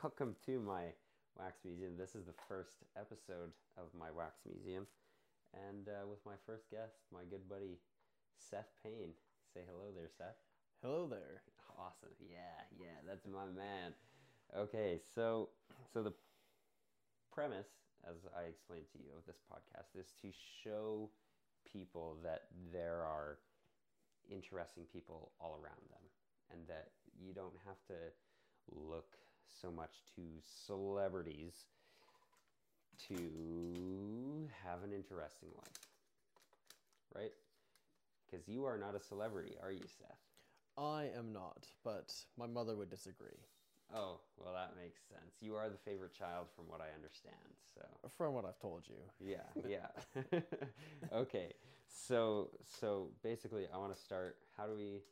welcome to my wax museum. This is the first episode of my wax museum, and uh, with my first guest, my good buddy Seth Payne. Say hello there, Seth. Hello there. Awesome. Yeah, yeah, that's my man. Okay, so so the premise, as I explained to you, of this podcast is to show people that there are interesting people all around them, and that you don't have to look so much to celebrities to have an interesting life, right? Because you are not a celebrity, are you, Seth? I am not, but my mother would disagree. Oh, well, that makes sense. You are the favorite child, from what I understand. So, From what I've told you. yeah, yeah. okay, so so basically, I want to start. How do we,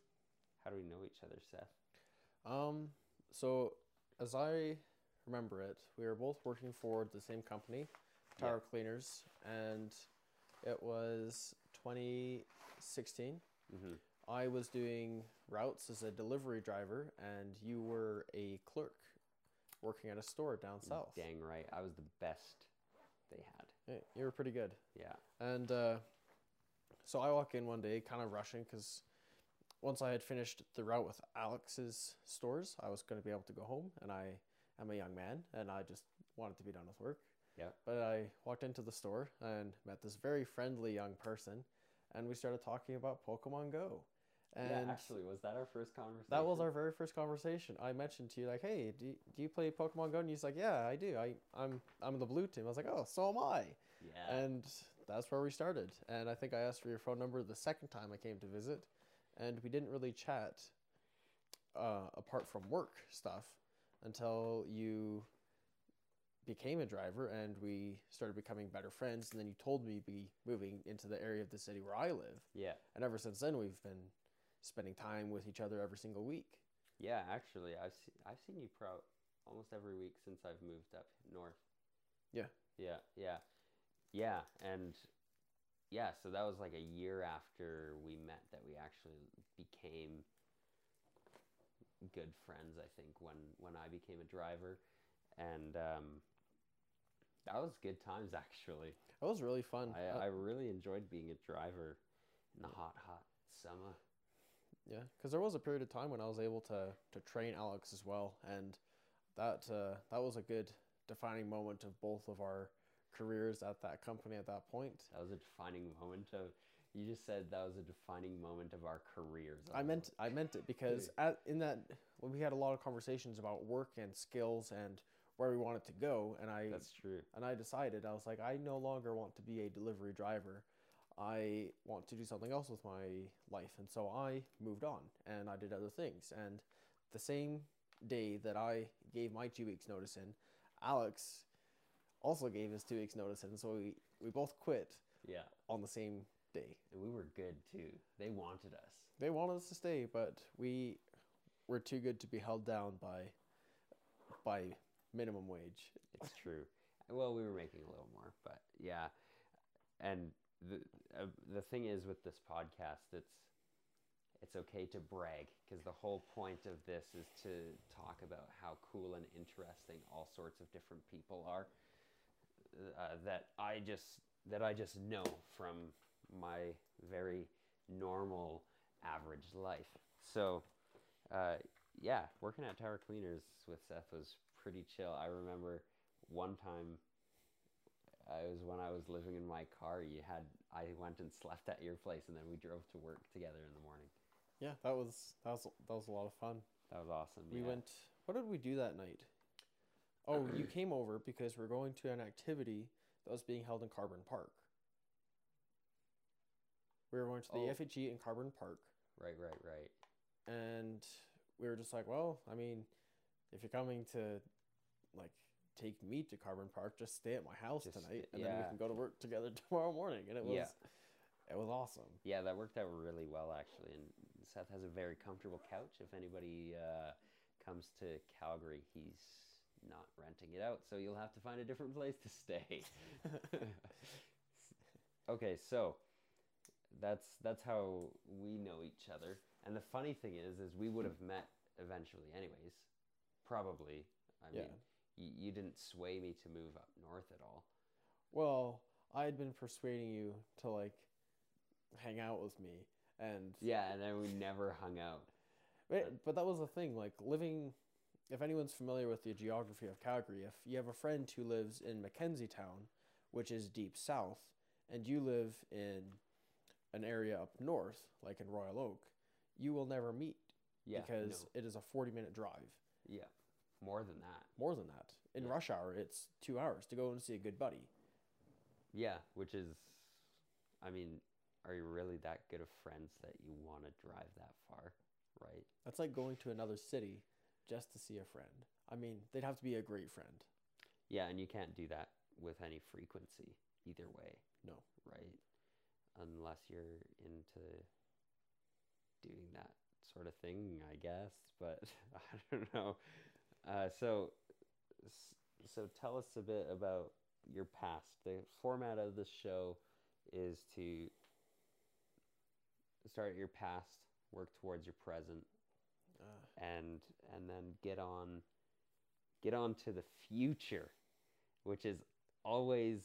how do we know each other, Seth? Um, so as I remember it, we were both working for the same company, Tower Yeah. Cleaners, and it was 2016. Mm-hmm. I was doing routes as a delivery driver, and you were a clerk working at a store down south. Dang right, I was the best they had. Yeah, You were pretty good. Yeah, And uh, so I walk in one day, kind of rushing, because once I had finished the route with Alex's stores, I was going to be able to go home. And I am a young man, and I just wanted to be done with work. yeah. But I walked into the store and met this very friendly young person, and we started talking about Pokemon Go. And yeah, actually, was that our first conversation? that was our very first conversation. I mentioned to you like, "Hey, do you, do you play Pokemon Go?" And he's like, "Yeah, I do. I I'm I'm the blue team." I was like, "Oh, so am I." Yeah. And that's where we started. And I think I asked for your phone number the second time I came to visit, and we didn't really chat uh, apart from work stuff until you became a driver and we started becoming better friends. And then you told me be moving into the area of the city where I live. Yeah, And ever since then, we've been spending time with each other every single week. yeah. Actually, I've se- I've seen you pro almost every week since I've moved up north. Yeah. Yeah, yeah, yeah, and yeah. So that was like a year after we met that we actually became good friends. I think when when I became a driver, and um, that was good times actually. That was really fun. I Uh, I really enjoyed being a driver in the hot hot summer. Yeah, because there was a period of time when I was able to to train Alex as well, and that uh, that was a good defining moment of both of our careers at that company at that point. That was a defining moment of. You just said that was a defining moment of our careers. I meant I meant it because at in that we had a lot of conversations about work and skills and where we wanted to go, and I That's true. and I decided I was like I no longer want to be a delivery driver. I want to do something else with my life, and so I moved on and I did other things. And the same day that I gave my two weeks notice in, Alex also gave his two weeks notice and so we we both quit Yeah, on the same day. and we were good too. They wanted us. They wanted us to stay, but we were too good to be held down by by minimum wage. It's true. Well, we were making a little more, but yeah. And the uh, the thing is with this podcast, it's it's okay to brag because the whole point of this is to talk about how cool and interesting all sorts of different people are uh, that I just that I just know from my very normal average life. So, uh, yeah, working at Tower Cleaners with Seth was pretty chill. I remember one time uh, it was when I was living in my car. You had I went and slept at your place, and then we drove to work together in the morning. Yeah, that was that was that was a lot of fun. That was awesome. We yeah. went. What did we do that night? Oh, you came over because we're going to an activity that was being held in Carburn Park. We were going to the Oh. In Carburn Park, Right, right, right. and we were just like, well, I mean, if you're coming to, like, take me to Carburn Park, just stay at my house Just tonight, and then we can go to work together tomorrow morning. And it was, Yeah. it was awesome. Yeah, that worked out really well actually. And Seth has a very comfortable couch. If anybody uh, comes to Calgary, he's not renting it out, so you'll have to find a different place to stay. okay, so that's that's how we know each other. And the funny thing is, is we would have met eventually, anyways. Probably. I Yeah. mean, you didn't sway me to move up north at all. Well, I had been persuading you to like hang out with me, and Yeah, and then we never hung out. But, but that was the thing. Like living, if anyone's familiar with the geography of Calgary, if you have a friend who lives in McKenzie Towne, which is deep south, and you live in an area up north, like in Royal Oak, you will never meet Yeah, because no. it is a 40 minute drive. yeah, more than that. More than that. In Yeah. rush hour, it's two hours to go and see a good buddy. Yeah, which is, I mean, are you really that good of friends that you want to drive that far, right? That's like going to another city just to see a friend. I mean, they'd have to be a great friend. Yeah, and you can't do that with any frequency either way. No. Right? Unless you're into doing that sort of thing, I guess. But I don't know. Uh, so, so tell us a bit about your past. The format of this show is to start at your past, work towards your present, and and then get on get on to the future which is always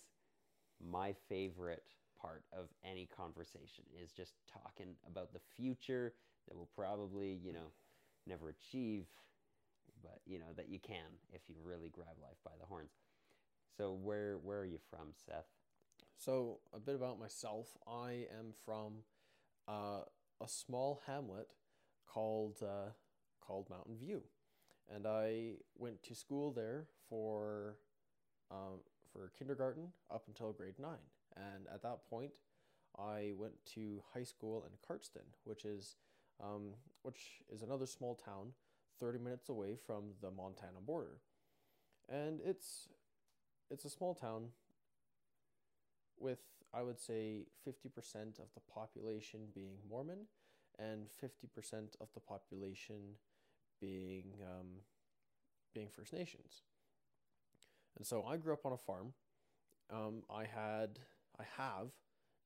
my favorite part of any conversation is just talking about the future that we'll probably you know never achieve but you know that you can if you really grab life by the horns so where where are you from seth So, a bit about myself. I am from uh, a small hamlet called uh, called Mountain View, and I went to school there for um, for kindergarten up until grade nine. And at that point, I went to high school in Cardston, which is um, which is another small town, thirty minutes away from the Montana border, and it's it's a small town with I would say 50% of the population being Mormon and 50% of the population being um, being First Nations. And so I grew up on a farm. Um, I had I have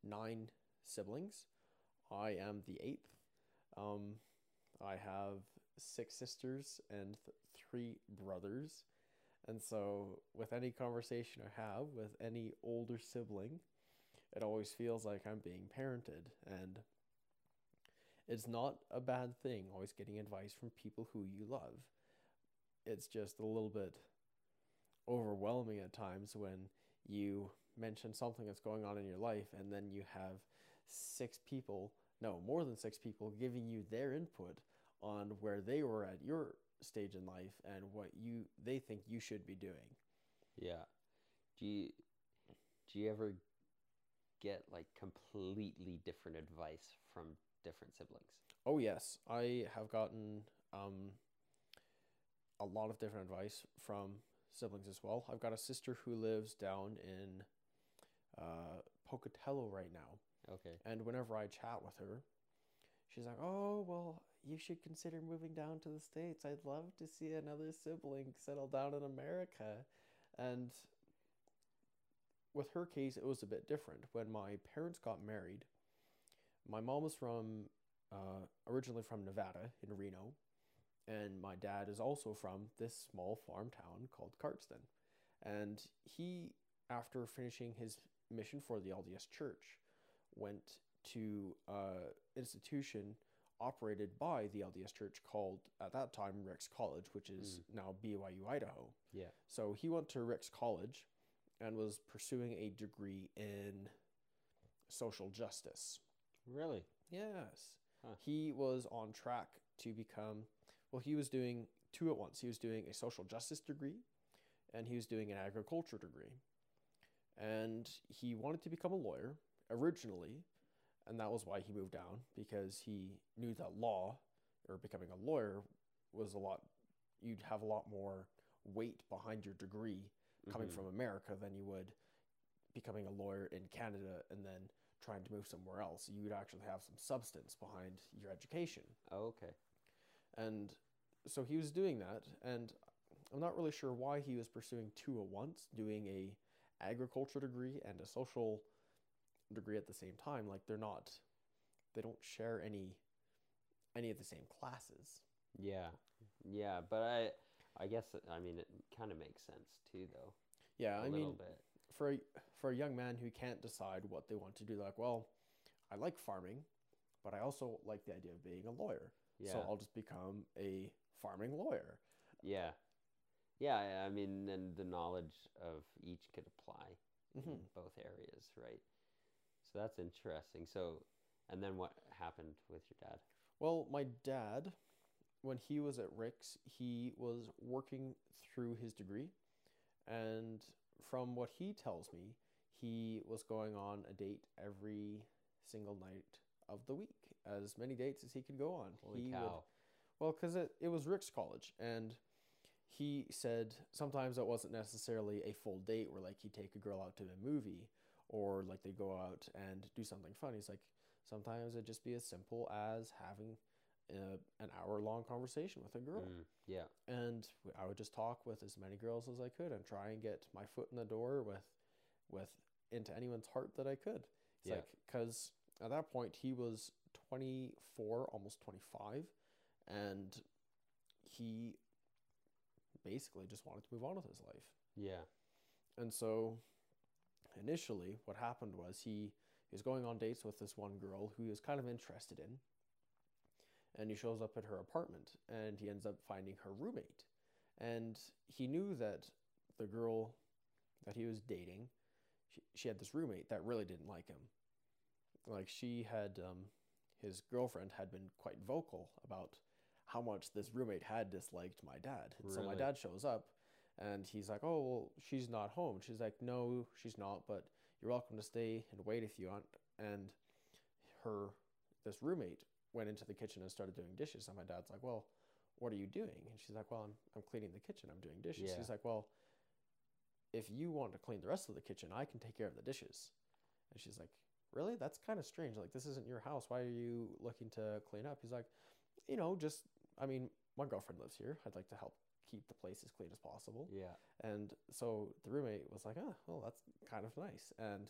nine siblings. I am the eighth. Um, I have six sisters and th- three brothers. And so, with any conversation I have with any older sibling, it always feels like I'm being parented. And it's not a bad thing, always getting advice from people who you love. It's just a little bit overwhelming at times when you mention something that's going on in your life and then you have six people, no, more than six people, giving you their input on where they were at your stage in life and what you they think you should be doing. yeah do you do you ever get like completely different advice from different siblings Oh yes, I have gotten um, a lot of different advice from siblings as well. I've got a sister who lives down in uh, Pocatello right now, okay and whenever I chat with her, she's like, "Oh well, you should consider moving down to the states. I'd love to see another sibling settle down in America," and with her case, it was a bit different. When my parents got married, my mom was from uh, originally from Nevada in Reno, and my dad is also from this small farm town called Cardston. And he, after finishing his mission for the LDS Church, went to an institution operated by the LDS Church called, at that time, Ricks College, which is now BYU Idaho. yeah So he went to Ricks College and was pursuing a degree in social justice. Really Yes. Huh. He was on track to become, well, he was doing two at once. He was doing a social justice degree and he was doing an agriculture degree. And he wanted to become a lawyer originally, and that was why he moved down because he knew that law or becoming a lawyer was a lot, you'd have a lot more weight behind your degree coming Mhm. from America than you would becoming a lawyer in Canada and then trying to move somewhere else. You would actually have some substance behind your education. oh, okay And so he was doing that and I'm not really sure why he was pursuing two at once, doing a agriculture degree and a social degree at the same time. Like they're not they don't share any any of the same classes. Yeah, yeah, but I I guess I mean it kind of makes sense too, though. Yeah, a I little mean, bit. For a, for a young man who can't decide what they want to do, like, well, I like farming, but I also like the idea of being a lawyer. Yeah. So I'll just become a farming lawyer. Yeah. Yeah, I- mean, and the knowledge of each could apply hmm in both areas, right? So that's interesting. So, and then what happened with your dad? Well, my dad, when he was at Ricks, he was working through his degree. And from what he tells me, he was going on a date every single night of the week, as many dates as he could go on. Holy he would- cow. well, because it, it was Ricks college, and he said sometimes it wasn't necessarily a full date where like he'd take a girl out to a movie or like they'd go out and do something fun. He's like sometimes it'd just be as simple as having a, an hour long conversation with a girl, Mm, yeah. and I would just talk with as many girls as I could and try and get my foot in the door with with into anyone's heart that I could. It's Yeah. like because at that point he was 24, almost 25, and he basically just wanted to move on with his life. Yeah. And so initially what happened was he, he was going on dates with this one girl who he was kind of interested in. And he shows up at her apartment and he ends up finding her roommate. And he knew that the girl that he was dating, she, she had this roommate that really didn't like him. Like she had, um, his girlfriend had been quite vocal about how much this roommate had disliked my dad. So my dad shows up and he's like, "Oh, well, she's not home." She's like, "No, she's not, but you're welcome to stay and wait if you want." And her this roommate went into the kitchen and started doing dishes. And my dad's like, "Well, what are you doing?" And she's like, "Well, I'm I'm cleaning the kitchen. I'm doing dishes." Yeah. He's like, "Well, if you want to clean the rest of the kitchen, I can take care of the dishes." And she's like, "Really? That's kind of strange. Like this isn't your house. Why are you looking to clean up?" He's like, "You know, just I mean, my girlfriend lives here. I'd like to help keep the place as clean as possible." Yeah. And so the roommate was like, "Oh, well, that's kind of nice." And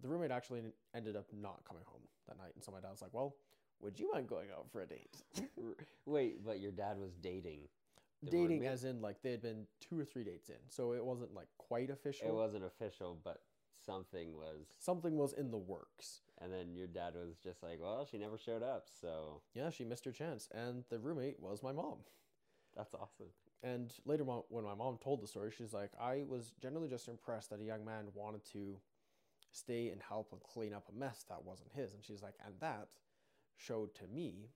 the roommate actually ended up not coming home that night. And so my dad was like, "Well, would you mind going out for a date?" Wait, but your dad was dating. the Dating, roommate? as in like they had been two or three dates in, so it wasn't like quite official. It wasn't official, but something was. Something was in the works. And then your dad was just like, well, she never showed up, so Yeah, she missed her chance, and the roommate was my mom. that's awesome. And later, mo- when my mom told the story, she's like, I was generally just impressed that a young man wanted to stay and help and clean up a mess that wasn't his. And she's like, and that showed to me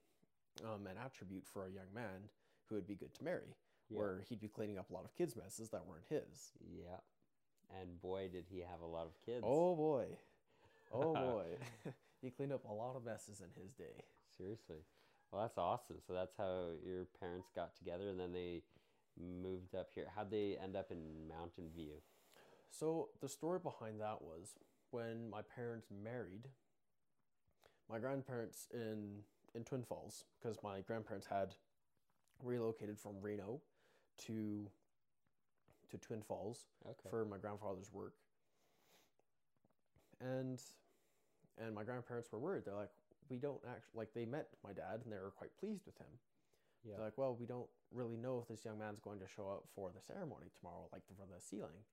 um, an attribute for a young man who would be good to marry, Yeah. where he'd be cleaning up a lot of kids' messes that weren't his. Yeah. And boy, did he have a lot of kids. Oh boy. Oh boy. he cleaned up a lot of messes in his day. Seriously. Well, that's awesome. So that's how your parents got together, and then they moved up here. How'd they end up in Mountain View? So the story behind that was when my parents married. My grandparents in in Twin Falls, because my grandparents had relocated from Reno to to Twin Falls Okay. for my grandfather's work. And and my grandparents were worried. They're like, we don't actually like they met my dad and they were quite pleased with him. yeah. They're like, well, we don't really know if this young man's going to show up for the ceremony tomorrow, like for the sealing.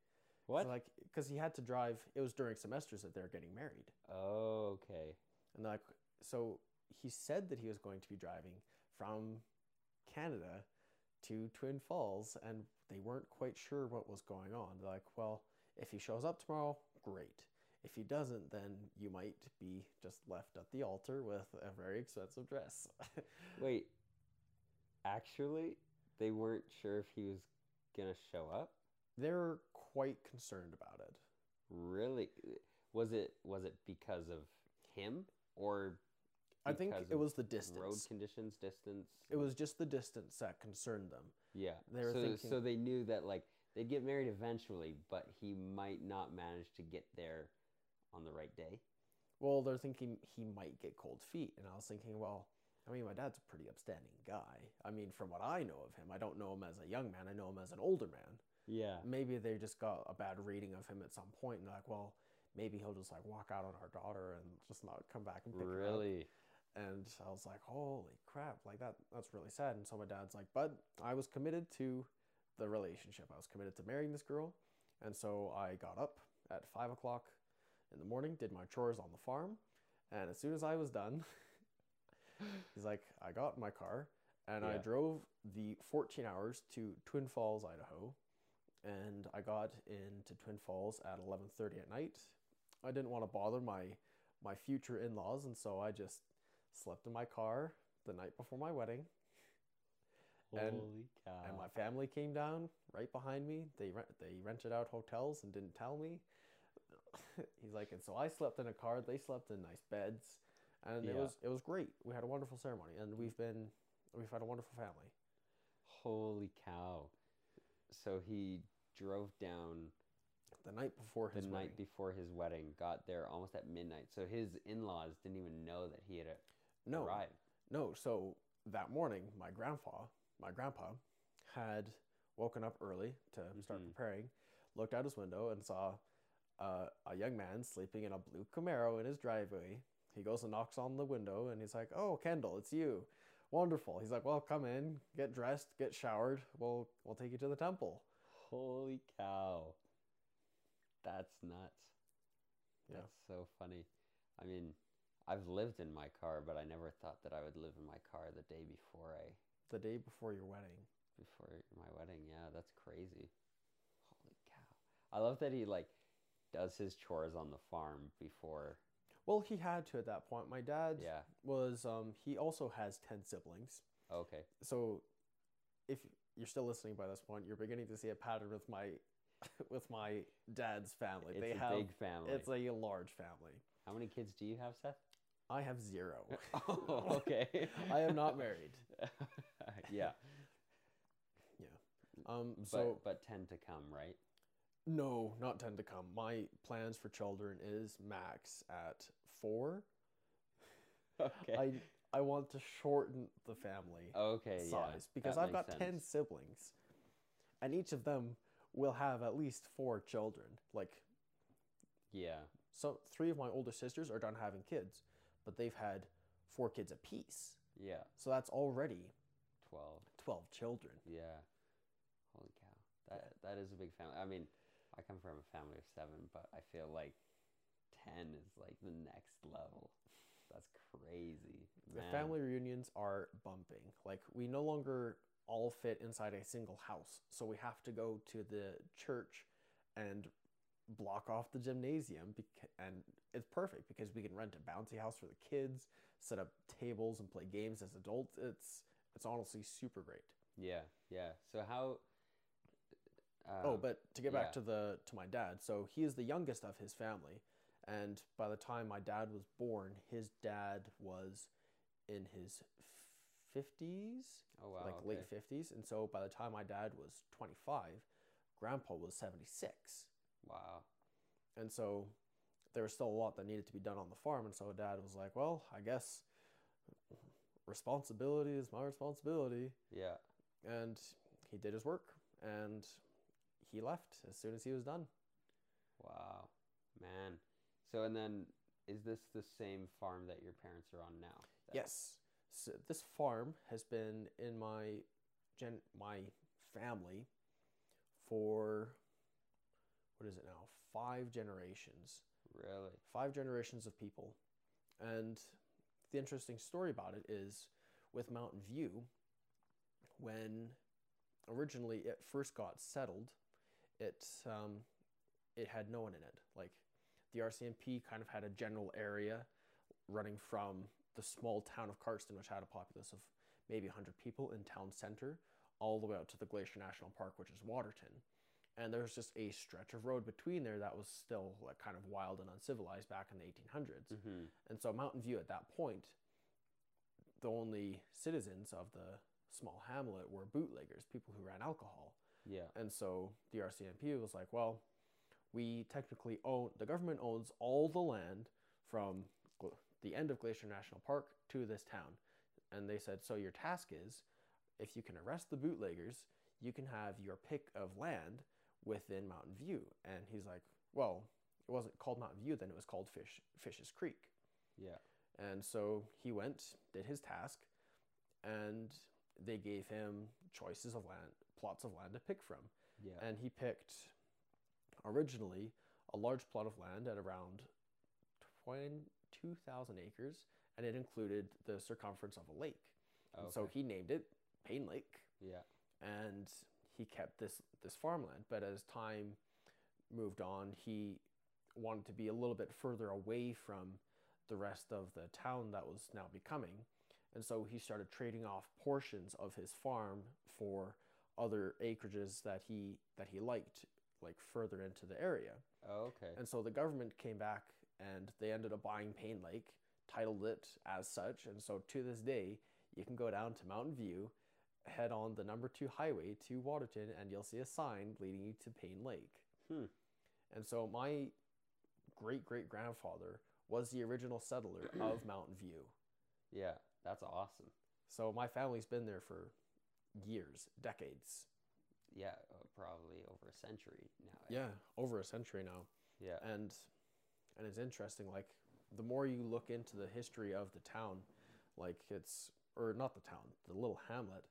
what? So, like, because he had to drive. It was during semesters that they're getting married, oh, okay. And they're like, so he said that he was going to be driving from Canada to Twin Falls, and they weren't quite sure what was going on. They're like, well, if he shows up tomorrow, great. If he doesn't, then you might be just left at the altar with a very expensive dress. Wait. Actually, they weren't sure if he was gonna show up. they're quite concerned about it. Really? Was it was it because of him or I think it was the distance, road conditions, distance? It was just the distance that concerned them. Yeah. They were so thinking- so they knew that like they'd get married eventually, but he might not manage to get there on the right day. Well, they're thinking he might get cold feet, and I was thinking, well, I mean, my dad's a pretty upstanding guy. I mean, from what I know of him, I don't know him as a young man. I know him as an older man. Yeah. Maybe they just got a bad reading of him at some point, and they're like, well, maybe he'll just like walk out on our daughter and just not come back and pick her up. Really? And I was like, holy crap, like that, that's really sad. And so my dad's like, but I was committed to the relationship. I was committed to marrying this girl, and so I got up at five o'clock in the morning, did my chores on the farm, and as soon as I was done, he's like, I got in my car and I drove the 14 hours to Twin Falls, Idaho, and I got into Twin Falls at 11:30 at night. I didn't want to bother my my future in-laws, and so I just slept in my car the night before my wedding. And- Holy cow! And my family came down right behind me. They rent, they rented out hotels and didn't tell me. He's like, and so I slept in a car. They slept in nice beds, and it was it was great. We had a wonderful ceremony, and we've been we've had a wonderful family. Holy cow! So he drove down The night before his the his night wedding. before his wedding, got there almost at midnight. So his in-laws didn't even know that he had uh, no, arrived. no. So that morning, my grandpa, my grandpa, had woken up early to start Mhm. preparing. Looked out his window and saw uh, a young man sleeping in a blue Camaro in his driveway. He goes and knocks on the window and he's like, "Oh, Kendall, it's you. Wonderful." He's like, "Well, come in, get dressed, get showered. We'll we'll take you to the temple." Holy cow! That's nuts. Yeah. That's so funny. I mean, I've lived in my car, but I never thought that I would live in my car the day before I The day before your wedding. before my wedding. Yeah, that's crazy. Holy cow! I love that he like does his chores on the farm before. Well, he had to at that point. My dad Yeah. was um he also has 10 siblings. Okay. so if you're still listening by this point, you're beginning to see a pattern with my with my dad's family. It's they a have big family. it's a large family. How many kids do you have, Seth? I have zero. oh, okay. I am not married. yeah. Yeah. Um But so but tend to come, right? no, not tend to come. My plans for children is max at 4. Okay. I I want to shorten the family okay. size yeah. because that I've got makes 10 siblings and each of them will have at least 4 children. Like Yeah. So three of my older sisters are done having kids, but they've had four kids apiece. Yeah. So that's already Twelve. twelve children. Yeah. Holy cow. That that is a big family. I mean, I come from a family of seven, but I feel like ten is like the next level. That's crazy. The family reunions are bumping. Like we no longer all fit inside a single house, so we have to go to the church and block off the gymnasium. And it's perfect because we can rent a bouncy house for the kids, set up tables, and play games as adults. It's it's honestly super great. Yeah. Yeah. So how? oh, um, but to get back yeah. to the to my dad, so he is the youngest of his family, and by the time my dad was born, his dad was in his fifties, oh wow. like okay. late fifties, and so by the time my dad was twenty five, Grandpa was seventy six, Wow. and so there was still a lot that needed to be done on the farm, and so Dad was like, "Well, I guess responsibility is my responsibility." Yeah. and he did his work and he left as soon as he was done Wow. Man. So and then is this the same farm that your parents are on now? That- yes so this farm has been in my gen my family for what is it now? Five generations. Really? five generations of people. And the interesting story about it is with mountain view when originally it first got settled it um, it had no one in it. Like the rcmp kind of had a general area running from the small town of Cardston, which had a populace of maybe 100 people in town center, all the way out to the Glacier National Park, which is Waterton. And there's just a stretch of road between there that was still like kind of wild and uncivilized back in the 1800s. Mm-hmm. And so Mountain View at that point, the only citizens of the small hamlet were bootleggers, people who ran alcohol. Yeah. And so the RCMP was like, well, we technically own, the government owns all the land from the end of Glacier National Park to this town. And they said, so your task is, if you can arrest the bootleggers, you can have your pick of land within Mountain View. And he's like, well, it wasn't called Mountain View then, it was called Fish, Fish's Creek. Yeah. And so he went, did his task, and they gave him choices of land, plots of land to pick from. Yeah. And he picked originally a large plot of land at around 22,000 acres, and it included the circumference of a lake. And so he named it Payne Lake, yeah. and he kept this this farmland. But as time moved on, he wanted to be a little bit further away from the rest of the town that was now becoming, and so he started trading off portions of his farm for other acreages that he that he liked, like further into the area. Oh, okay. And so the government came back and they ended up buying Payne Lake, titled it as such. And so to this day, you can go down to Mountain View, head on the number two highway to Waterton, and you'll see a sign leading you to Payne Lake. Hmm. And so my great great grandfather was the original settler of Mountain View. Yeah. That's awesome. So my family's been there for years, decades. Yeah. uh, Probably over a century now. Yeah, over a century now. Yeah. and and it's interesting like the more you look into the history of the town like it's or not the town the little hamlet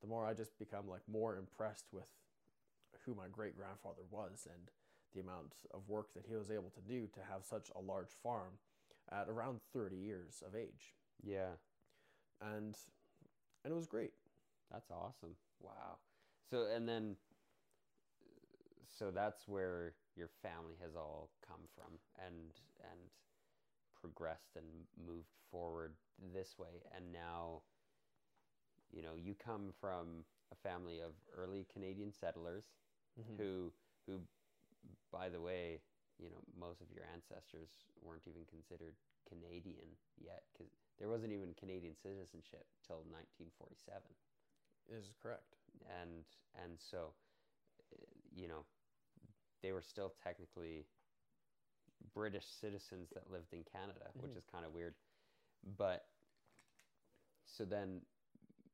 the more i just become like more impressed with who my great grandfather was and the amount of work that he was able to do to have such a large farm at around 30 years of age Yeah. and and it was great That's awesome. Wow. So and then so that's where your family has all come from and and progressed and moved forward this way. And now you know you come from a family of early Canadian settlers Mhm. who who by the way you know most of your ancestors weren't even considered Canadian yet cuz there wasn't even Canadian citizenship till 1947 is correct. And and so you know they were still technically British citizens that lived in Canada, which Mhm. is kind of weird. But so then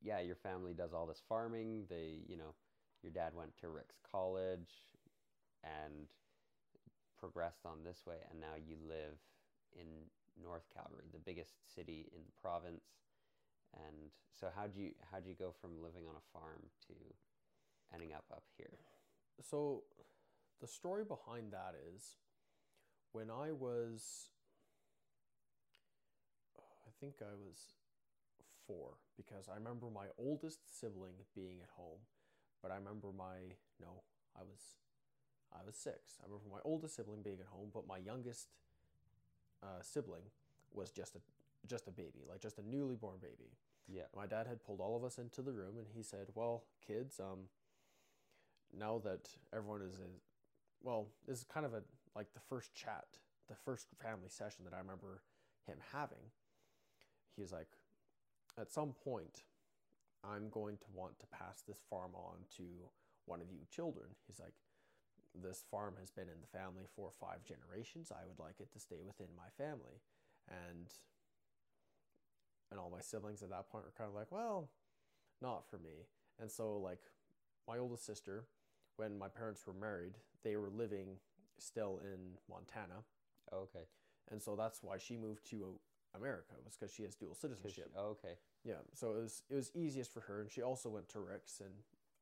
yeah, your family does all this farming. They, you know, your dad went to Ricks College and progressed on this way and now you live in North Calgary, the biggest city in the province. And so how'd you how'd you go from living on a farm to ending up up here? So, the story behind that is when I was, I think I was four, because I remember my oldest sibling being at home, but I remember my, no, I was, I was six. I remember my oldest sibling being at home, but my youngest uh, sibling was just a, just a baby, like just a newly born baby. Yeah. My dad had pulled all of us into the room and he said, Well, kids, um, now that everyone is, well, this is kind of a like the first chat, the first family session that I remember him having. He's like, At some point, I'm going to want to pass this farm on to one of you children. He's like, This farm has been in the family for five generations. I would like it to stay within my family. And and all my siblings at that point were kind of like, well, not for me. And so, like, my oldest sister, when my parents were married, they were living still in Montana. Okay. And so that's why she moved to America, was because she has dual she- citizenship. oh, okay. Yeah, so it was it was easiest for her, and she also went to Ricks and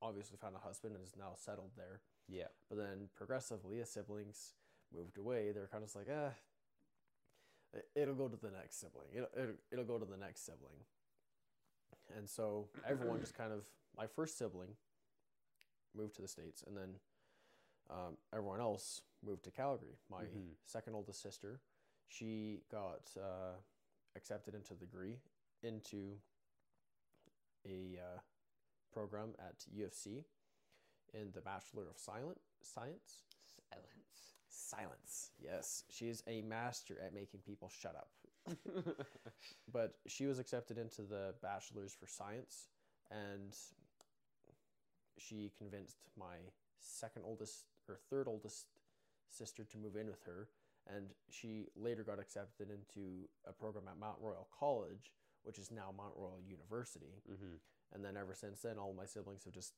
obviously found a husband and is now settled there. Yeah. But then progressively, as siblings moved away, they're kind of like, ah, it- it'll go to the next sibling. It'll, it'll, it'll go to the next sibling. And so everyone just kind of, my first sibling moved to the States, and then um, everyone else moved to Calgary. My Mhm. second oldest sister, she got uh, accepted into the degree into a uh, program at U of C in the Bachelor of Silent Science. Silence. Silence. Yes, she is a master at making people shut up. But she was accepted into the Bachelor's for Science, and she convinced my second oldest or third oldest sister to move in with her. And she later got accepted into a program at Mount Royal College, which is now Mount Royal University. hmm And then ever since then, all my siblings have just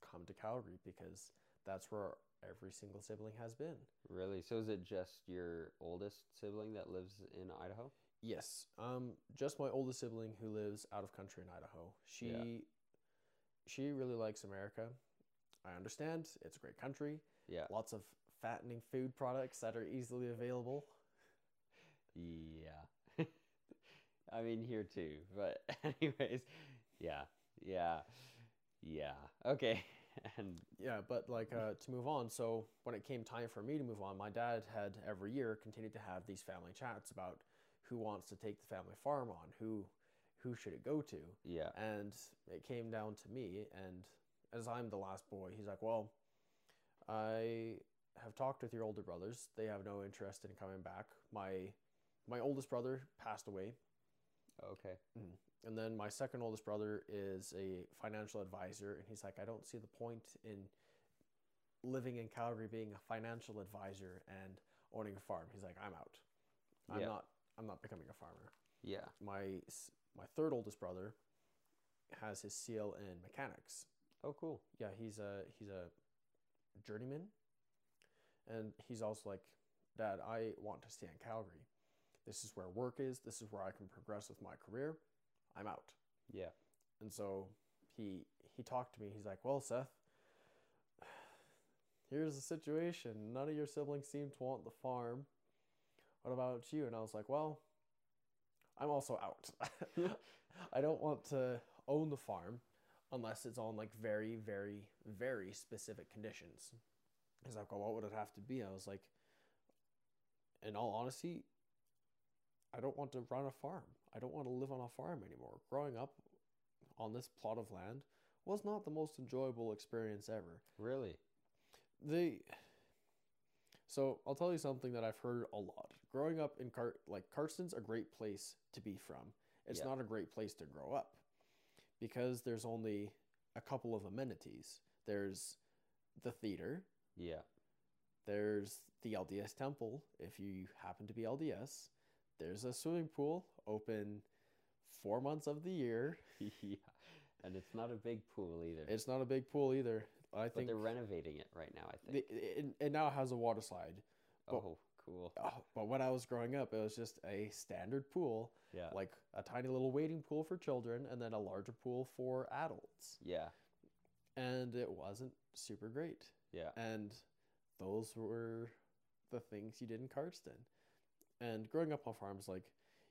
come to Calgary because that's where every single sibling has been. Really? So is it just your oldest sibling that lives in Idaho? Yes, um, just my oldest sibling who lives out of country in Idaho. She Yeah. She really likes America, I understand it's a great country, Yeah. lots of fattening food products that are easily available. Yeah. I mean, here too. But, anyways, yeah. Yeah. Yeah. Okay. And, Yeah, but like uh, to move on, so when it came time for me to move on, my dad had every year continued to have these family chats about who wants to take the family farm on, who who should it go to, yeah. and it came down to me. And as I'm the last boy, he's like, "Well, I have talked with your older brothers; they have no interest in coming back. My my oldest brother passed away Okay. Mm-hmm. and then my second oldest brother is a financial advisor, and he's like, I don't see the point in living in Calgary being a financial advisor and owning a farm. He's like, I'm out. I'm Yeah. not. I'm not becoming a farmer. Yeah. My s- my third oldest brother has his seal in mechanics. Oh, cool. Yeah, he's a he's a journeyman, and he's also like, Dad, I want to stay in Calgary. This is where work is. This is where I can progress with my career. I'm out. Yeah. And so he he talked to me. He's like, "Well, Seth, here's the situation. None of your siblings seem to want the farm. What about you?" And I was like, "Well, I'm also out. I don't want to own the farm unless it's on like very, very, very specific conditions." He's like, "Well, what would it have to be?" I was like, "In all honesty, I don't want to run a farm. I don't want to live on a farm anymore. Growing up on this plot of land was not the most enjoyable experience ever. Really? They So, I'll tell you something that I've heard a lot. Growing up in Car like Carson's a great place to be from. It's Yeah. not a great place to grow up because there's only a couple of amenities. There's the theater, Yeah. there's the LDS temple if you happen to be LDS. There's a swimming pool open 4 months of the year. yeah. And it's not a big pool either. It's not a big pool either. I but think they're renovating it right now, I the, think. it, it now has a water slide. but- oh, cool. Oh, but when I was growing up, it was just a standard pool, Yeah. like a tiny little wading pool for children, and then a larger pool for adults. yeah. And it wasn't super great. Yeah. And those were the things you did in Cardston. And growing up on farms, like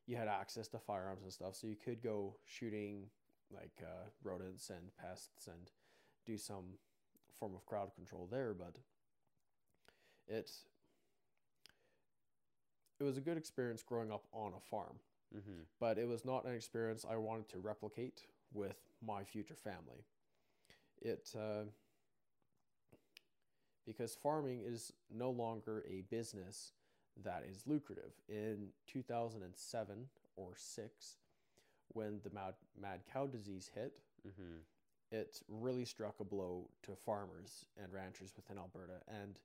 you had access to firearms and stuff, so you could go shooting like uh, rodents and pests and do some form of crowd control there. But it it was a good experience growing up on a farm, Mm-hmm. but it was not an experience I wanted to replicate with my future family. It uh, because farming is no longer a business that is lucrative. In 2007 or 6, when the mad, mad cow disease hit, Mm-hmm. It really struck a blow to farmers and ranchers within Alberta, and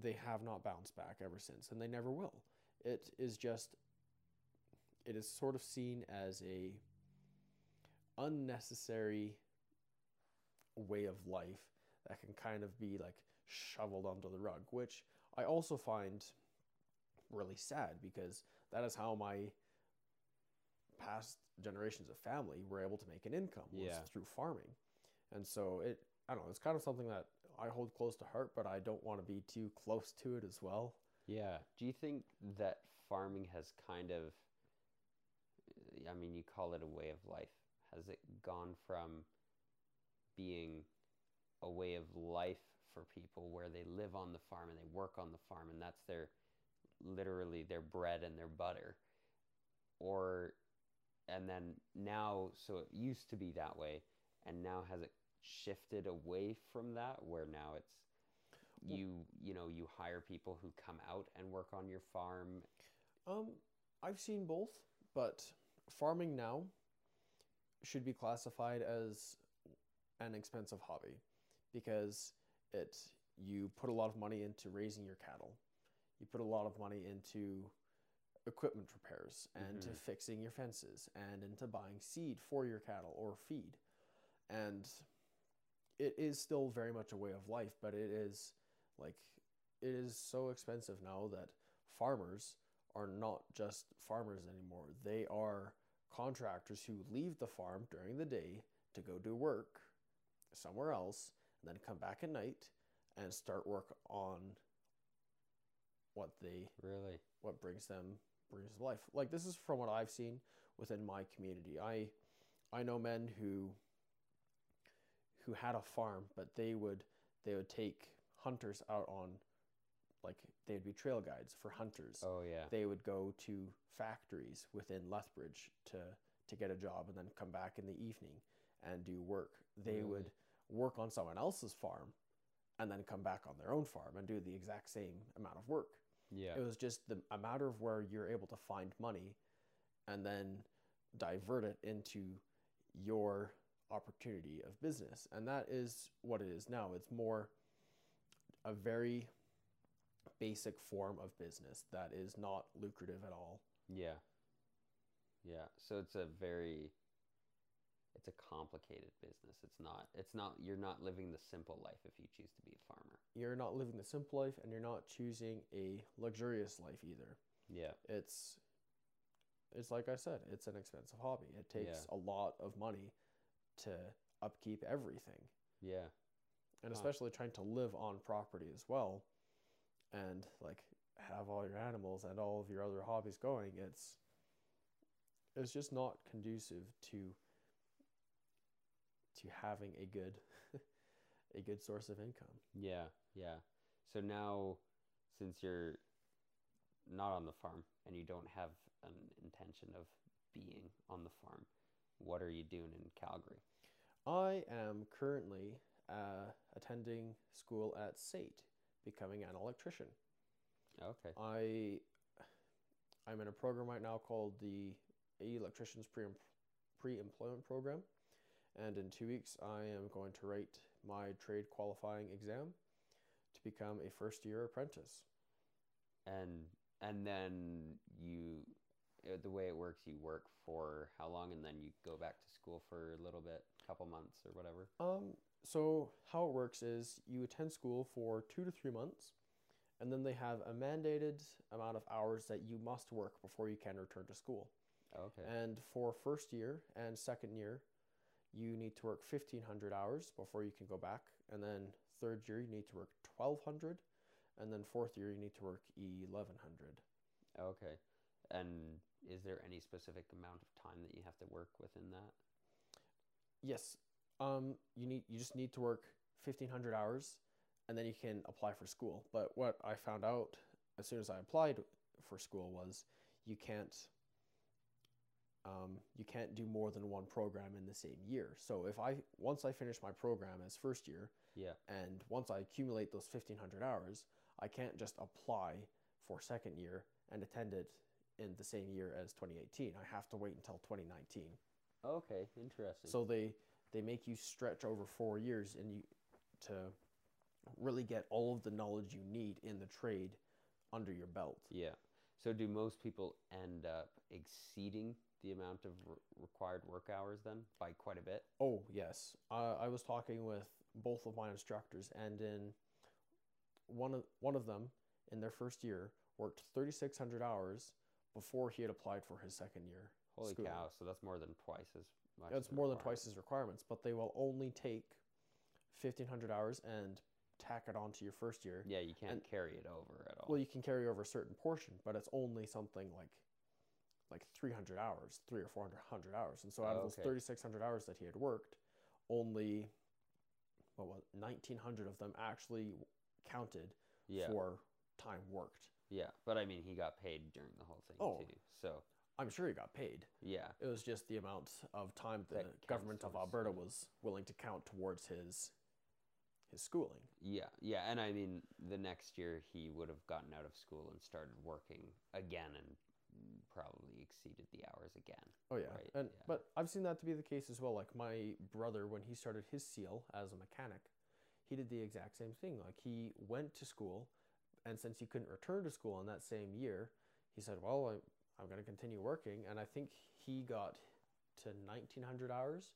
they have not bounced back ever since, and they never will. It is just, it is sort of seen as a unnecessary way of life that can kind of be like shoveled under the rug, which I also find really sad because that is how my past generations of family were able to make an income was Yeah. through farming. And so it I don't know, it's kind of something that I hold close to heart, but I don't want to be too close to it as well. Yeah. Do you think that farming has kind of, I mean, you call it a way of life. Has it gone from being a way of life for people where they live on the farm and they work on the farm and that's their literally their bread and their butter? Or, and then now, so it used to be that way, and now has it shifted away from that where now it's you you know you hire people who come out and work on your farm Um, I've seen both, but farming now should be classified as an expensive hobby because it you put a lot of money into raising your cattle. You put a lot of money into equipment repairs and to Mhm. fixing your fences and into buying seed for your cattle or feed. And it is still very much a way of life, but it is like it is so expensive now that farmers are not just farmers anymore. They are contractors who leave the farm during the day to go do work somewhere else and then come back at night and start work on what they Really? what brings them brings them life. Like this is from what I've seen within my community. I I know men who who had a farm, but they would they would take hunters out on like they'd be trail guides for hunters. Oh yeah. They would go to factories within Lethbridge to to get a job and then come back in the evening and do work. They Really? would work on someone else's farm and then come back on their own farm and do the exact same amount of work. Yeah. It was just the, a matter of where you're able to find money and then divert it into your opportunity of business. And that is what it is now. It's more a very basic form of business that is not lucrative at all. Yeah. Yeah. So it's a very it's a complicated business. It's not it's not you're not living the simple life if you choose to be a farmer. You're not living the simple life and you're not choosing a luxurious life either. Yeah. It's it's like I said, it's an expensive hobby. It takes Yeah. a lot of money to upkeep everything. Yeah. and Huh. especially trying to live on property as well and like have all your animals and all of your other hobbies going it's it's just not conducive to to having a good a good source of income Yeah. Yeah. So now since you're not on the farm and you don't have an intention of being on the farm, what are you doing in Calgary? i am currently uh, attending school at SAIT, becoming an electrician Okay. I I'm in a program right now called the Electricians Pre Pre Employment Program, and in two weeks I am going to write my trade qualifying exam to become a first year apprentice. And and then you uh, the way it works you work for how long and then you go back to school for a little bit, couple months or whatever. Um, so how it works is you attend school for two to three months, and then they have a mandated amount of hours that you must work before you can return to school. Okay. And for first year and second year, you need to work 1500 hours before you can go back. And then third year, you need to work 1200. And then fourth year, you need to work 1100. Okay. And is there any specific amount of time that you have to work within that? Yes. Um, you need you just need to work 1500 hours and then you can apply for school. But what I found out as soon as I applied for school was you can't um, you can't do more than one program in the same year. So if I once I finish my program as first year, Yeah. and once I accumulate those 1500 hours, I can't just apply for second year and attend it in the same year as 2018. I have to wait until 2019. Okay, interesting. So they they make you stretch over 4 years and you to really get all of the knowledge you need in the trade under your belt. yeah. So do most people end up exceeding the amount of re- required work hours then by quite a bit? Oh, yes. Uh, I was talking with both of my instructors, and in one of one of them in their first year worked 3,600 hours before he had applied for his second year. Holy schooling. cow! So that's more than twice as much. It's more than twice his requirements, but they will only take 1,500 hours and tack it onto your first year. Yeah, you can't and- carry it over at all. Well, you can carry over a certain portion, but it's only something like like 300 hours, three or 400 hours. And so out of those 3,600 hours that he had worked, only what was 1,900 of them actually counted yeah, for time worked. yeah. But I mean, he got paid during the whole thing Oh. too. So I'm sure he got paid. yeah, It was just the amount of time the That government of Alberta was willing to count towards his his schooling. yeah, yeah. And I mean, the next year he would have gotten out of school and started working again, and probably exceeded the hours again. Oh yeah, Right, and yeah. but I've seen that to be the case as well. Like my brother, when he started his seal as a mechanic, he did the exact same thing. Like he went to school, and since he couldn't return to school in that same year, he said, "Well, I, I'm going to continue working." And I think he got to 1900 hours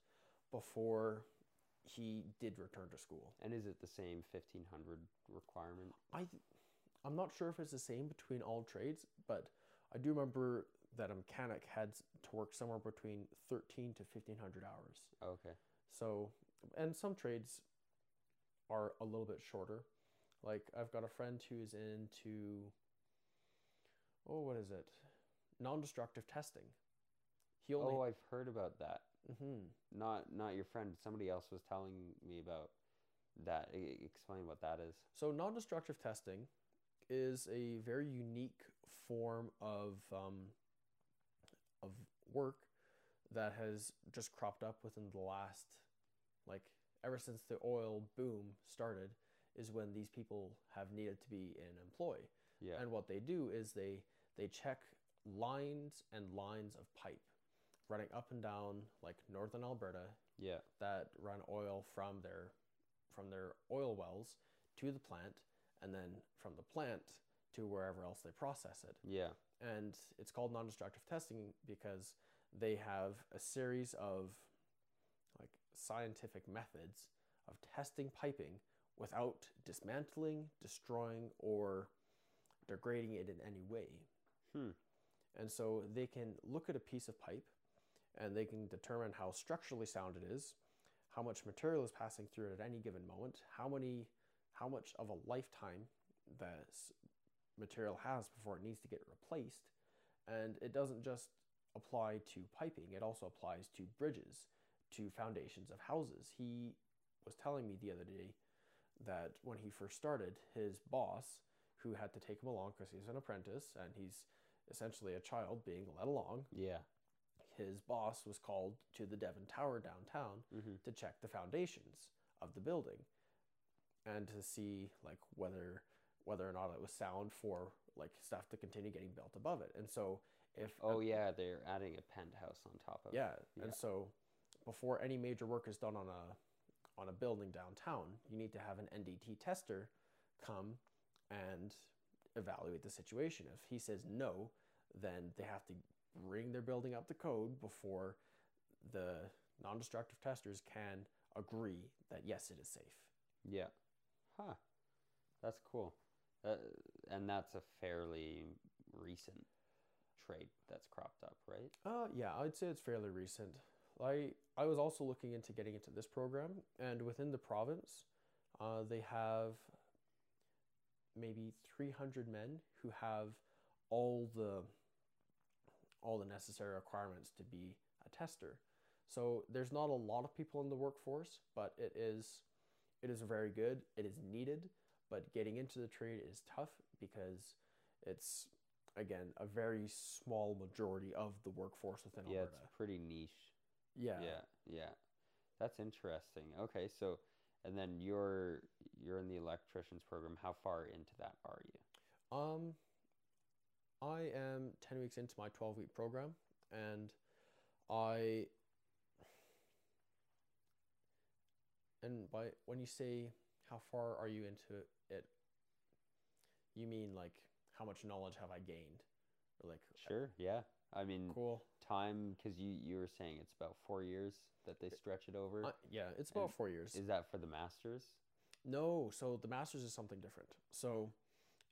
before he did return to school. And is it the same fifteen hundred requirement? I, I'm not sure if it's the same between all trades, but I do remember that a mechanic had to work somewhere between 13 to 1500 hours. Okay. So, and some trades are a little bit shorter. Like I've got a friend who's into oh, what is it? Non-destructive testing. He only Oh, I've heard about that. Mhm. Not not your friend. Somebody else was telling me about that. Explain what that is. So, non destructive testing is a very unique form of, um, of work that has just cropped up within the last, like, ever since the oil boom started, is when these people have needed to be in employ. Yeah. And what they do is they they check lines and lines of pipe running up and down like northern Alberta yeah. that run oil from their from their oil wells to the plant and then from the plant to wherever else they process it. Yeah. And it's called non-destructive testing because they have a series of like scientific methods of testing piping without dismantling, destroying or degrading it in any way. Hmm. And so they can look at a piece of pipe and they can determine how structurally sound it is, how much material is passing through it at any given moment, how many how much of a lifetime this material has before it needs to get replaced. And it doesn't just apply to piping, it also applies to bridges, to foundations of houses. He was telling me the other day that when he first started, his boss, who had to take him along because he's an apprentice and he's essentially a child being led along, Yeah. his boss was called to the Devon Tower downtown Mm-hmm. to check the foundations of the building and to see like whether whether or not it was sound for like stuff to continue getting built above it. And so if Oh yeah, they're adding a penthouse on top of. yeah, yeah. and so before any major work is done on a on a building downtown, you need to have an NDT tester come and evaluate the situation. If he says no, then they have to bring their building up to code before the non-destructive testers can agree that yes, it is safe. Yeah. Huh. That's cool. Uh, and that's a fairly recent trade that's cropped up, right? Uh, yeah, I'd say it's fairly recent. I I was also looking into getting into this program, and within the province, uh, they have maybe 300 men who have all the all the necessary requirements to be a tester. So there's not a lot of people in the workforce, but it is it is very good. It is needed, but getting into the trade is tough because it's again a very small majority of the workforce within Yeah, Alberta. it's pretty niche. Yeah. Yeah, yeah. That's interesting. Okay, so and then you're you're in the electricians program. How far into that are you? Um, I am 10 weeks into my 12 week program, and I. And by when you say how far are you into it, you mean like how much knowledge have I gained? Or like, Sure. Yeah. I mean, cool. time because you you were saying it's about four years that they stretch it over. Uh, yeah, it's about And four years. Is that for the masters? No, so the master's is something different. So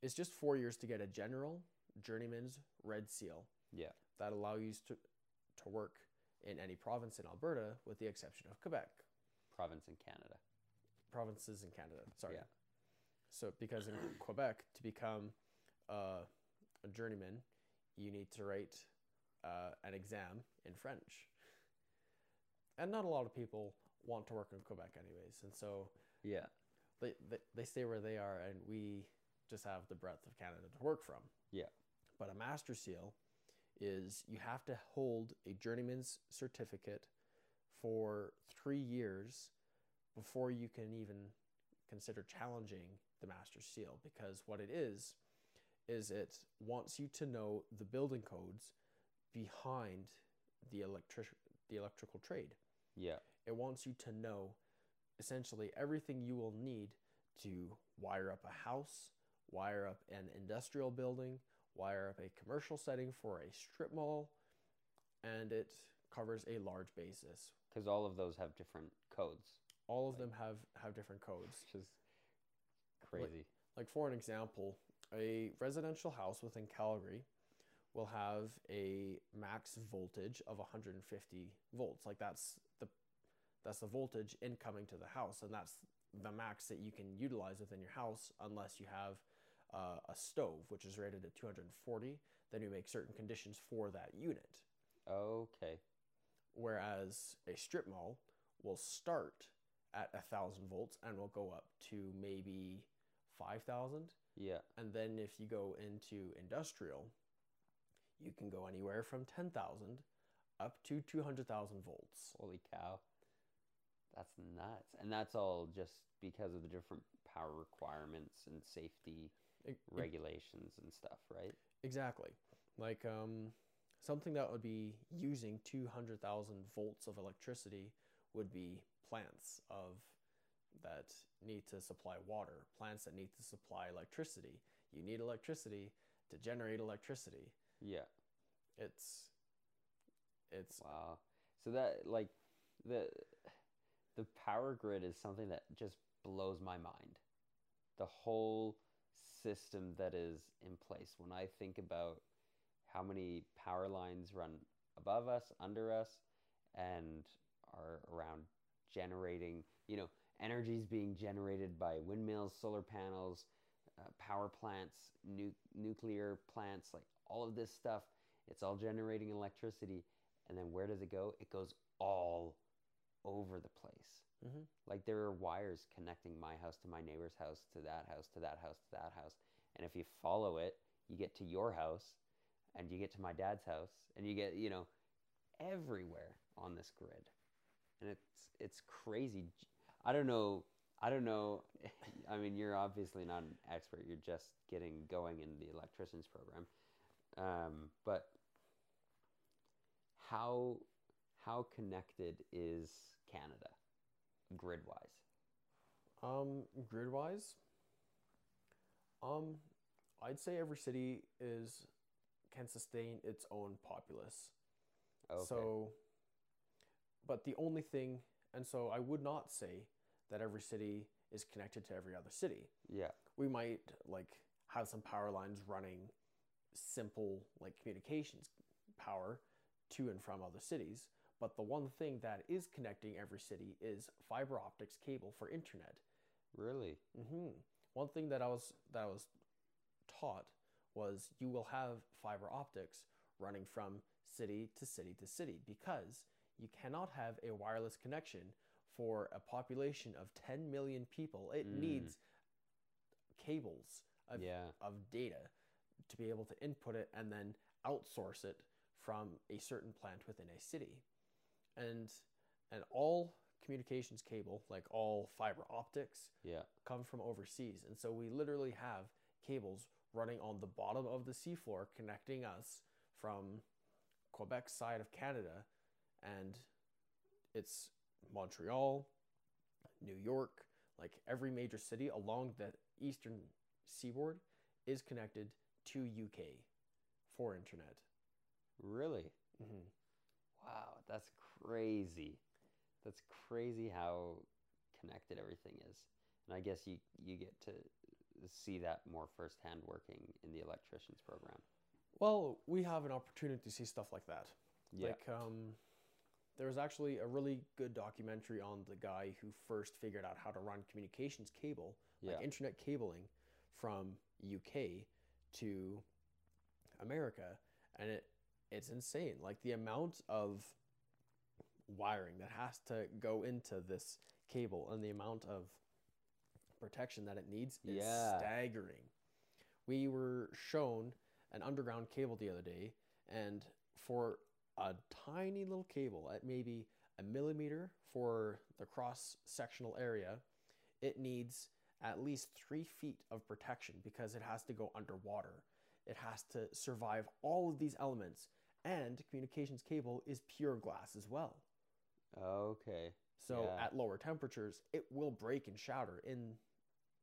it's just four years to get a general journeyman's red seal Yeah. that allow you to to work in any province in Alberta, with the exception of Quebec. Province in Canada. Provinces in Canada. Sorry. Yeah. So because in Quebec to become uh, a journeyman, you need to write uh, an exam in French. And not a lot of people want to work in Quebec, anyways, and so Yeah. they, they, they stay where they are and we just have the breadth of Canada to work from. Yeah. But a master seal is you have to hold a journeyman's certificate for three years before you can even consider challenging the master seal because what it is is it wants you to know the building codes behind the electric the electrical trade Yeah. it wants you to know essentially everything you will need to wire up a house, wire up an industrial building, wire up a commercial setting for a strip mall, and it covers a large basis. Because all of those have different codes, All of them have have different codes. which is crazy. Like for an example, a residential house within Calgary will have a max voltage of 150 volts. Like that's the that's the voltage incoming to the house, and that's the max that you can utilize within your house unless you have uh, a stove, which is rated at 240. Then you make certain conditions for that unit. Okay. Whereas a strip mall will start at a thousand volts and will go up to maybe 5,000. Yeah. And then if you go into industrial, you can go anywhere from 10,000 up to 200,000 volts. Holy cow. That's nuts. And that's all just because of the different power requirements and safety e- regulations and stuff, right? Exactly. Like um, something that would be using 200,000 volts of electricity would be plants of that need to supply water, plants that need to supply electricity. You need electricity to generate electricity. Yeah. It's it's Wow. So that like the the power grid is something that just blows my mind. The whole system that is in place. When I think about how many power lines run above us, under us, and are around generating, you know, energy is being generated by windmills, solar panels, uh, power plants, nu- nuclear plants, like all of this stuff. It's all generating electricity. And then where does it go? It goes all over the place. Mhm. Like there are wires connecting my house to my neighbor's house, to that house, to that house, to that house. And if you follow it, you get to your house and you get to my dad's house and you get, you know, everywhere on this grid. And it's it's crazy. I don't know I don't know I mean you're obviously not an expert. You're just getting going in the electricians program. Um, but how how connected is Canada grid wise? um grid wise. Um, I'd say every city is can sustain its own populace. Okay. So, but the only thing, and so I would not say that every city is connected to every other city. yeah. We might like have some power lines running simple like communications power to and from other cities. But the one thing that is connecting every city is fiber optics cable for internet. Really? hmm One thing that I was that I was taught was you will have fiber optics running from city to city to city because you cannot have a wireless connection for a population of 10 million people. It Mm. needs cables of, yeah. of data to be able to input it and then outsource it from a certain plant within a city. And and all communications cable, like all fiber optics, Yeah. come from overseas. And so we literally have cables running on the bottom of the seafloor connecting us from Quebec side of Canada and it's Montreal, New York, like every major city along the eastern seaboard is connected to UK for internet. Really? hmm Wow, that's crazy. That's crazy how connected everything is. And I guess you you get to see that more firsthand working in the electricians program. Well, we have an opportunity to see stuff like that. Yeah. Like, um, there was actually a really good documentary on the guy who first figured out how to run communications cable, like internet cabling, from UK to America, and it it's insane. Like the amount of wiring that has to go into this cable and the amount of protection that it needs is Yeah. staggering. We were shown an underground cable the other day, and for a tiny little cable at maybe a millimeter for the cross sectional area, it needs at least three feet of protection because it has to go underwater. It has to survive all of these elements, and communications cable is pure glass as well. Okay. So Yeah. at lower temperatures, it will break and shatter in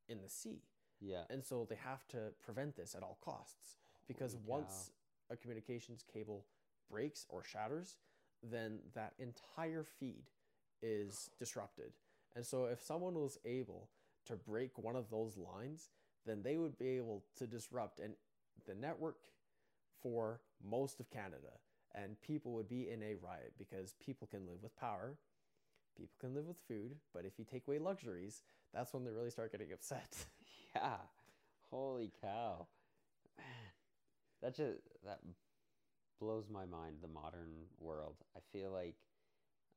in the sea. Yeah. And so they have to prevent this at all costs because Holy once a communications cable breaks or shatters, then that entire feed is disrupted. And so if someone was able to break one of those lines, then they would be able to disrupt and the network for most of Canada and people would be in a riot because people can live with power, people can live with food, but if you take away luxuries, that's when they really start getting upset. Yeah. Holy cow. Man. That just that blows my mind the modern world. I feel like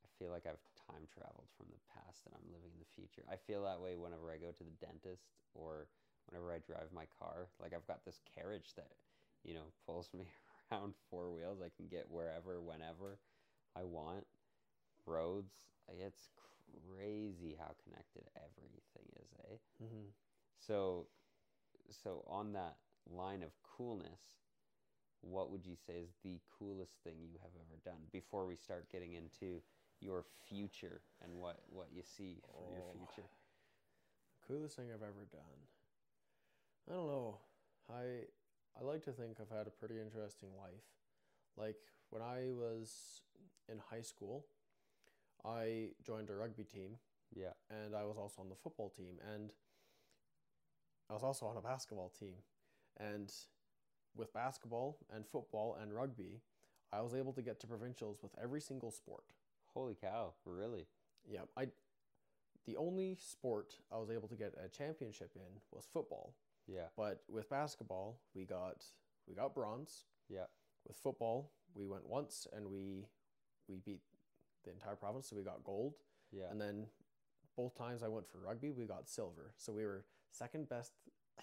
I feel like I've time traveled from the past and I'm living in the future. I feel that way whenever I go to the dentist or whenever I drive my car. Like I've got this carriage that, you know, pulls me around four wheels. I can get wherever whenever I want. Roads, it's crazy how connected everything is, eh? hmm So, so on that line of coolness, what would you say is the coolest thing you have ever done before we start getting into your future and what what you see for your Oh. future? Coolest thing I've ever done. I don't know. I I like to think I've had a pretty interesting life. Like when I was in high school, I joined a rugby team Yeah, and I was also on the football team and I was also on a basketball team. And with basketball and football and rugby, I was able to get to provincials with every single sport. holy cow, really? Yeah, I the only sport I was able to get a championship in was football. Yeah, But with basketball, we got we got bronze. yeah, With football, we went once and we we beat the entire province, so we got gold. yeah. And then both times I went for rugby, we got silver. So we were second best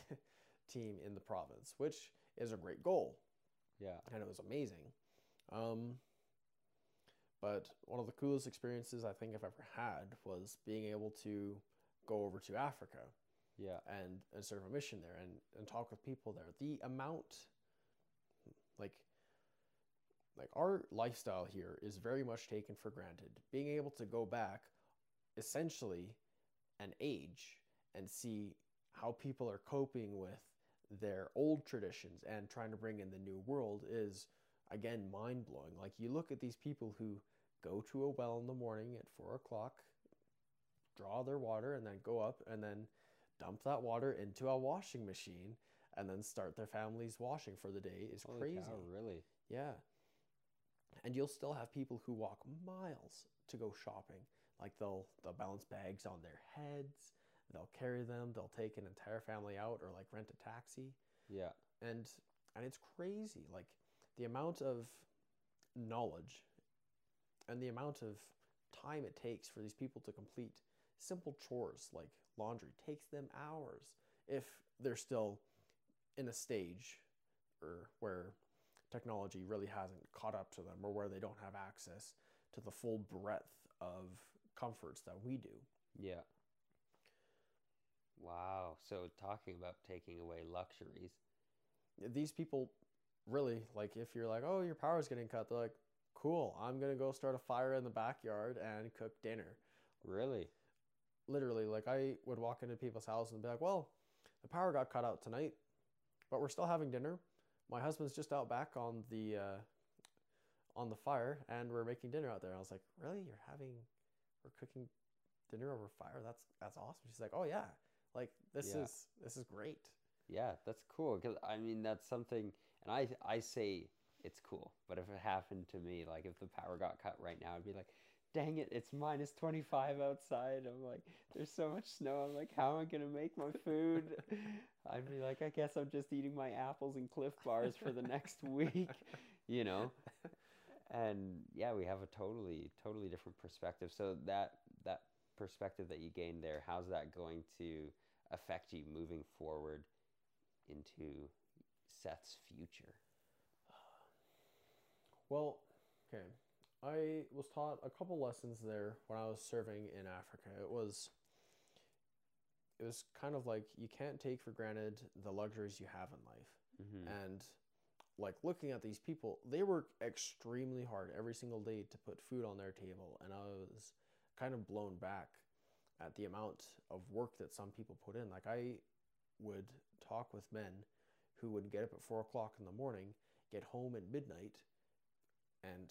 team in the province, which is a great goal Yeah, and it was amazing. Um, but one of the coolest experiences I think I've ever had was being able to go over to Africa yeah, and, and serve a mission there and, and talk with people there. The amount, like, like our lifestyle here is very much taken for granted. Being able to go back, essentially, and age and see how people are coping with their old traditions and trying to bring in the new world is again mind blowing. Like you look at these people who go to a well in the morning at four o'clock, draw their water, and then go up and then dump that water into a washing machine and then start their family's washing for the day is holy crazy. cow, really? Yeah. And you'll still have people who walk miles to go shopping. Like they'll they'll balance bags on their heads, they'll carry them, they'll take an entire family out or like rent a taxi. Yeah, And and it's crazy. Like the amount of knowledge and the amount of time it takes for these people to complete simple chores like laundry takes them hours if they're still in a stage or where technology really hasn't caught up to them or where they don't have access to the full breadth of comforts that we do. yeah. Wow. So talking about taking away luxuries. These people really like if you're like, "Oh, your power's getting cut." They're like, "Cool, I'm going to go start a fire in the backyard and cook dinner." Really? Literally, like I would walk into people's houses and be like, "Well, the power got cut out tonight, but we're still having dinner. My husband's just out back on the uh, on the fire, and we're making dinner out there." I was like, "Really? You're having, we're cooking dinner over fire? That's that's awesome." She's like, "Oh yeah, like this Yeah. is this is great." Yeah, that's cool. Cause I mean, that's something, and I I say it's cool. But if it happened to me, like if the power got cut right now, I'd be like, dang it, it's minus 25 outside. I'm like, there's so much snow. I'm like, how am I gonna make my food? I'd be like, I guess I'm just eating my apples and Clif Bars for the next week, you know. And yeah, we have a totally totally different perspective. So that perspective that you gained there, how's that going to affect you moving forward into Seth's future? Well, okay. I was taught a couple lessons there when I was serving in Africa. It was it was kind of like you can't take for granted the luxuries you have in life. Mm-hmm. And like looking at these people, they work extremely hard every single day to put food on their table, and I was kind of blown back at the amount of work that some people put in. Like I would talk with men who would get up at four o'clock in the morning, get home at midnight, and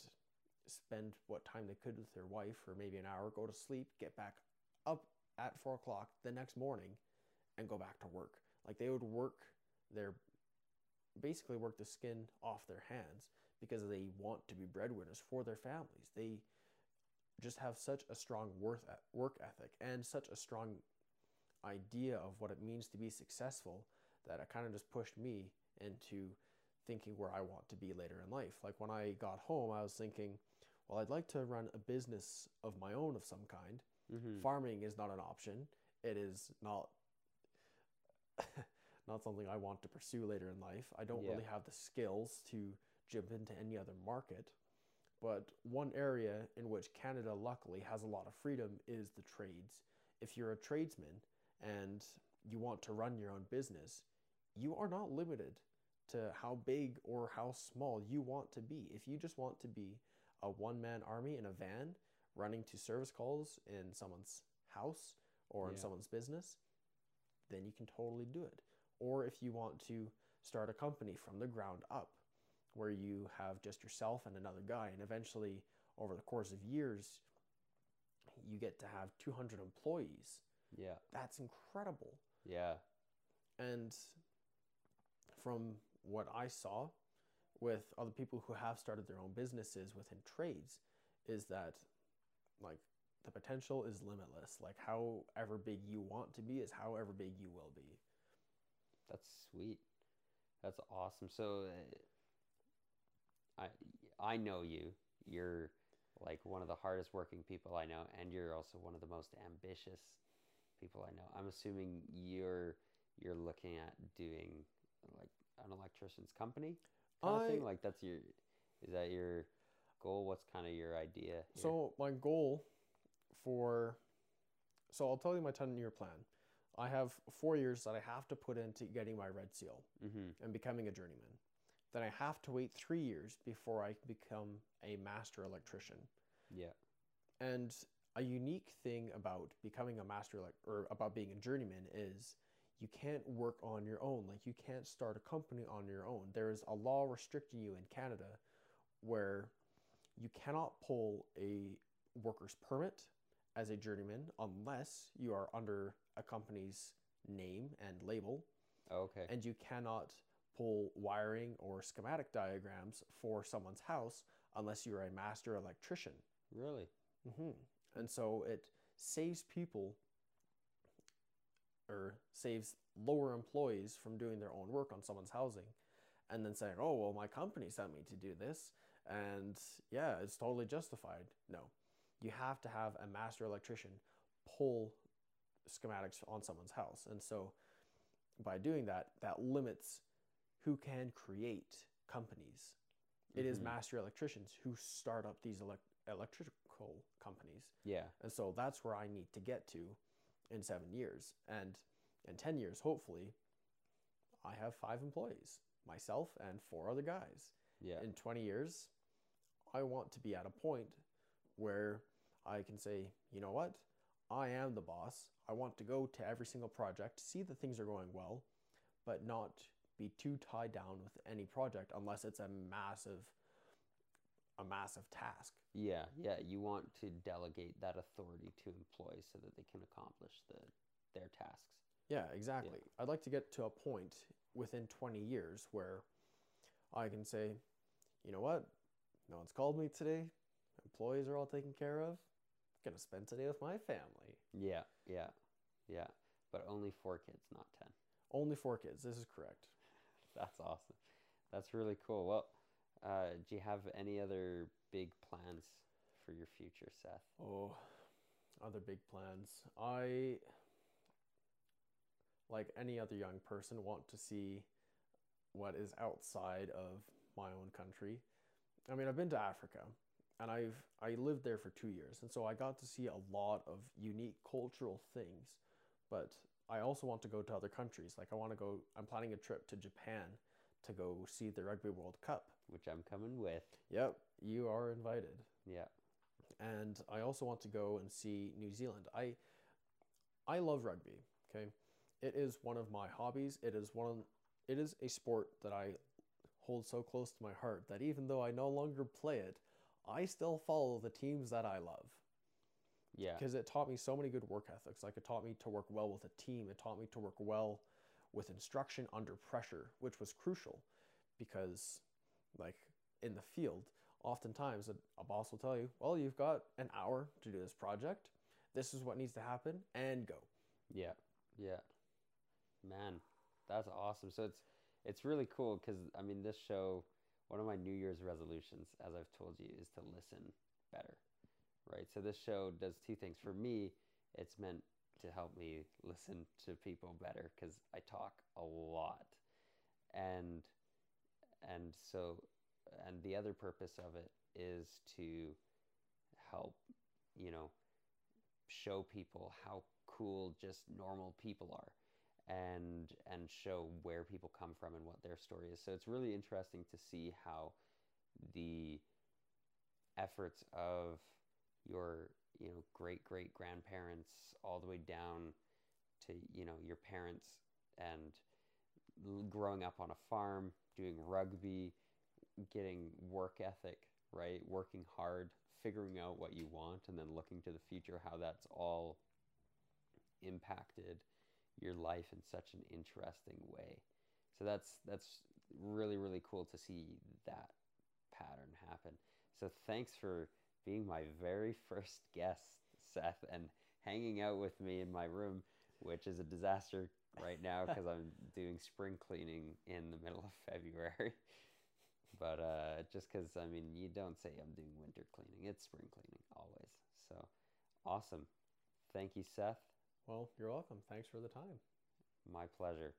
spend what time they could with their wife for maybe an hour, go to sleep, get back up at four o'clock the next morning, and go back to work. Like they would work their basically work the skin off their hands because they want to be breadwinners for their families. They just have such a strong worth work ethic and such a strong idea of what it means to be successful that it kind of just pushed me into thinking where I want to be later in life. Like when I got home, I was thinking, well, I'd like to run a business of my own of some kind. Mm-hmm. Farming is not an option. It is not not something I want to pursue later in life. I don't Yeah. really have the skills to jump into any other market. But one area in which Canada luckily has a lot of freedom is the trades. If you're a tradesman and you want to run your own business, you are not limited to how big or how small you want to be. If you just want to be a one man army in a van running to service calls in someone's house or in Yeah. someone's business, then you can totally do it. Or if you want to start a company from the ground up where you have just yourself and another guy, and eventually over the course of years, you get to have 200 employees. Yeah. That's incredible. Yeah. And from what I saw with other people who have started their own businesses within trades, is that like the potential is limitless. Like however big you want to be is however big you will be. That's sweet. That's awesome. So, uh, I I know you. You're like one of the hardest working people I know, and you're also one of the most ambitious people I know. I'm assuming you're you're looking at doing like an electrician's company kind of I- thing. Like that's your is that your goal? What's kind of your idea? here? So my goal for so I'll tell you my 10 year plan. I have 4 years that I have to put into getting my red seal Mhm. and becoming a journeyman. Then I have to wait 3 years before I can become a master electrician. yeah, And a unique thing about becoming a master or about being a journeyman is you can't work on your own. Like you can't start a company on your own. There is a law restricting you in Canada where you cannot pull a worker's permit as a journeyman unless you are under a company's name and label Oh, okay, and you cannot pull wiring or schematic diagrams for someone's house unless you're a master electrician. really, hmm And so it saves people or saves lower employees from doing their own work on someone's housing and then saying, oh, well, my company sent me to do this. And yeah, it's totally justified. No, you have to have a master electrician pull schematics on someone's house. And so by doing that, that limits who can create companies. It is Mhm. master electricians who start up these elec- electrical companies. yeah, And so that's where I need to get to in seven years. And in 10 years, hopefully, I have five employees, myself and four other guys. yeah, In 20 years, I want to be at a point where I can say, you know what? I am the boss. I want to go to every single project, see that things are going well, but not be too tied down with any project unless it's a massive a massive task. yeah, yeah. You want to delegate that authority to employees so that they can accomplish the their tasks. Yeah, exactly. I'd like to get to a point within 20 years where I can say, you know what? No one's called me today. Employees are all taken care of. gonna spend today with my family. Yeah, yeah, yeah. But only four kids, not ten. Only four kids. This is correct. That's awesome. That's really cool. Well, uh, do you have any other big plans for your future, Seth? Oh, other big plans. I, like any other young person, want to see what is outside of my own country. I mean, I've been to Africa, and I've I lived there for two years, and so I got to see a lot of unique cultural things. But I also want to go to other countries. Like I want to go. I'm planning a trip to Japan to go see the Rugby World Cup. Which I'm coming with. Yep, you are invited Yeah, and I also want to go and see New Zealand. I I love rugby. Okay, it is one of my hobbies. It is one. Of, it is a sport that I hold so close to my heart that even though I no longer play it, I still follow the teams that I love yeah, because it taught me so many good work ethics. Like it taught me to work well with a team. It taught me to work well with instruction under pressure, which was crucial because, like in the field, oftentimes a, a boss will tell you, "Well, you've got an hour to do this project. This is what needs to happen, and go." yeah, Yeah. Man, that's awesome. So it's it's really cool because I mean this show one of my New Year's resolutions, as I've told you, is to listen better. Right? So this show does two things. For me, it's meant to help me listen to people better because I talk a lot. And and so and the other purpose of it is to help, you know, show people how cool just normal people are and and show where people come from and what their story is. So it's really interesting to see how the efforts of your you know great great grandparents all the way down to you know your parents and growing up on a farm doing rugby getting work ethic right working hard figuring out what you want and then looking to the future how that's all impacted your life in such an interesting way. So that's that's really really cool to see that pattern happen. So thanks for being my very first guest, Seth, and hanging out with me in my room, which is a disaster right now because I'm doing spring cleaning in the middle of February. but uh, just because I mean, you don't say I'm doing winter cleaning; it's spring cleaning always. So awesome! Thank you, Seth. Well, you're welcome. Thanks for the time. My pleasure.